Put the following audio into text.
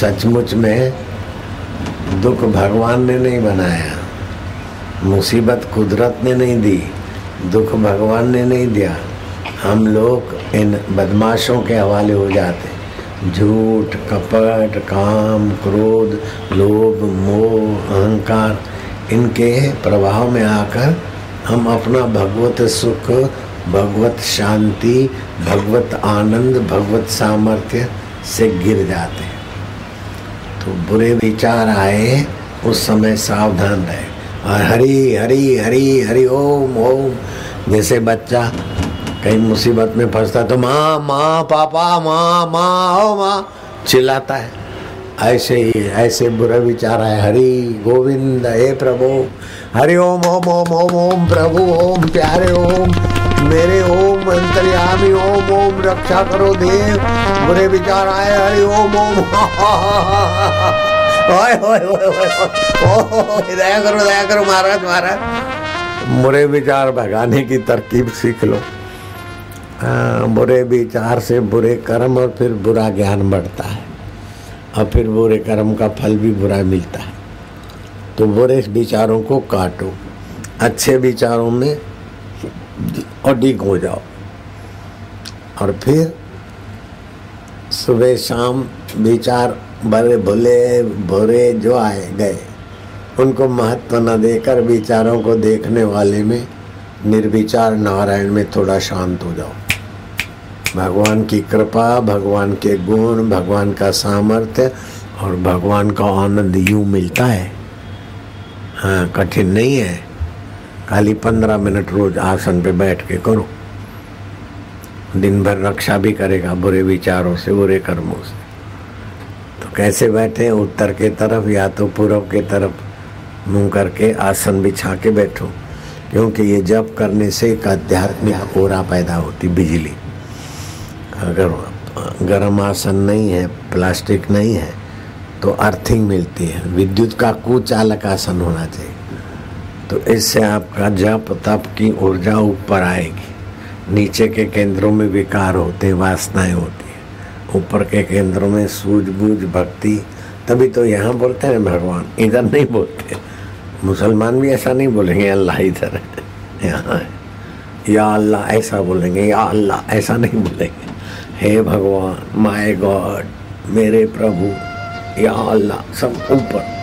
सचमुच में दुख भगवान ने नहीं बनाया। मुसीबत कुदरत ने नहीं दी, दुख भगवान ने नहीं दिया। हम लोग इन बदमाशों के हवाले हो जाते। झूठ, कपट, काम, क्रोध, लोभ, मोह, अहंकार, इनके प्रभाव में आकर हम अपना भगवत सुख, भगवत शांति, भगवत आनंद, भगवत सामर्थ्य से गिर जाते हैं। तो बुरे विचार आए, उस समय सावधान रहे। और हरी हरी हरी हरी ओम ओम, जैसे बच्चा कहीं मुसीबत में फंसता तो माँ माँ, पापा, माँ माँ, ओ माँ, चिल्लाता है। ऐसे ही, ऐसे बुरा विचार आए, हरि गोविंद, हे प्रभु, हरि ओम ओम ओम ओम ओम, प्रभु, ओम, प्यारे ओम मेरे ओम अंतर्यामी ओम ओम रक्षा करो देव। बुरे विचार आए हरि ओम ओम। दया करो दया करो महाराज महाराज। बुरे विचार भगाने की तरकीब सीख लो। हाँ, बुरे विचार से बुरे कर्म और फिर बुरा ज्ञान बढ़ता है। और फिर बुरे कर्म का फल भी बुरा मिलता है। तो बुरे विचारों को काटो। अच्छे विचारों में अडिग हो जाओ। और फिर सुबह शाम विचार बड़े भले बुरे जो आए, गए। उनको महत्व न देकर विचारों को देखने वाले में निर्विचार नारायण में थोड़ा शांत हो जाओ। भगवान की कृपा, भगवान के गुण, भगवान का सामर्थ्य और भगवान का आनंद यूँ मिलता है। हाँ कठिन नहीं है। खाली पंद्रह मिनट रोज आसन पे बैठ के करो। दिन भर रक्षा भी करेगा बुरे विचारों से, बुरे कर्मों से। तो कैसे बैठे उत्तर के तरफ़ या तो पूर्व के तरफ़ मुँह करके आसन बिछा के बैठो। क्योंकि ये जप करने से एक आध्यात्मिक ओरा पैदा होती बिजली। अगर गर्म आसन नहीं है, प्लास्टिक नहीं है तो अर्थिंग मिलती है। विद्युत का कुचालक आसन होना चाहिए। तो इससे आपका जप तप की ऊर्जा ऊपर आएगी। नीचे के केंद्रों में विकार होते वासनाएँ होती है। ऊपर के केंद्रों में सूझबूझ भक्ति, तभी तो यहाँ बोलते हैं भगवान, इधर नहीं बोलते। मुसलमान भी ऐसा नहीं बोलेंगे, अल्लाह इधर है, यहाँ है। या अल्लाह ऐसा बोलेंगे, या अल्लाह ऐसा नहीं बोलेंगे। हे भगवान माय गॉड मेरे प्रभु, या अल्लाह, सब ऊपर।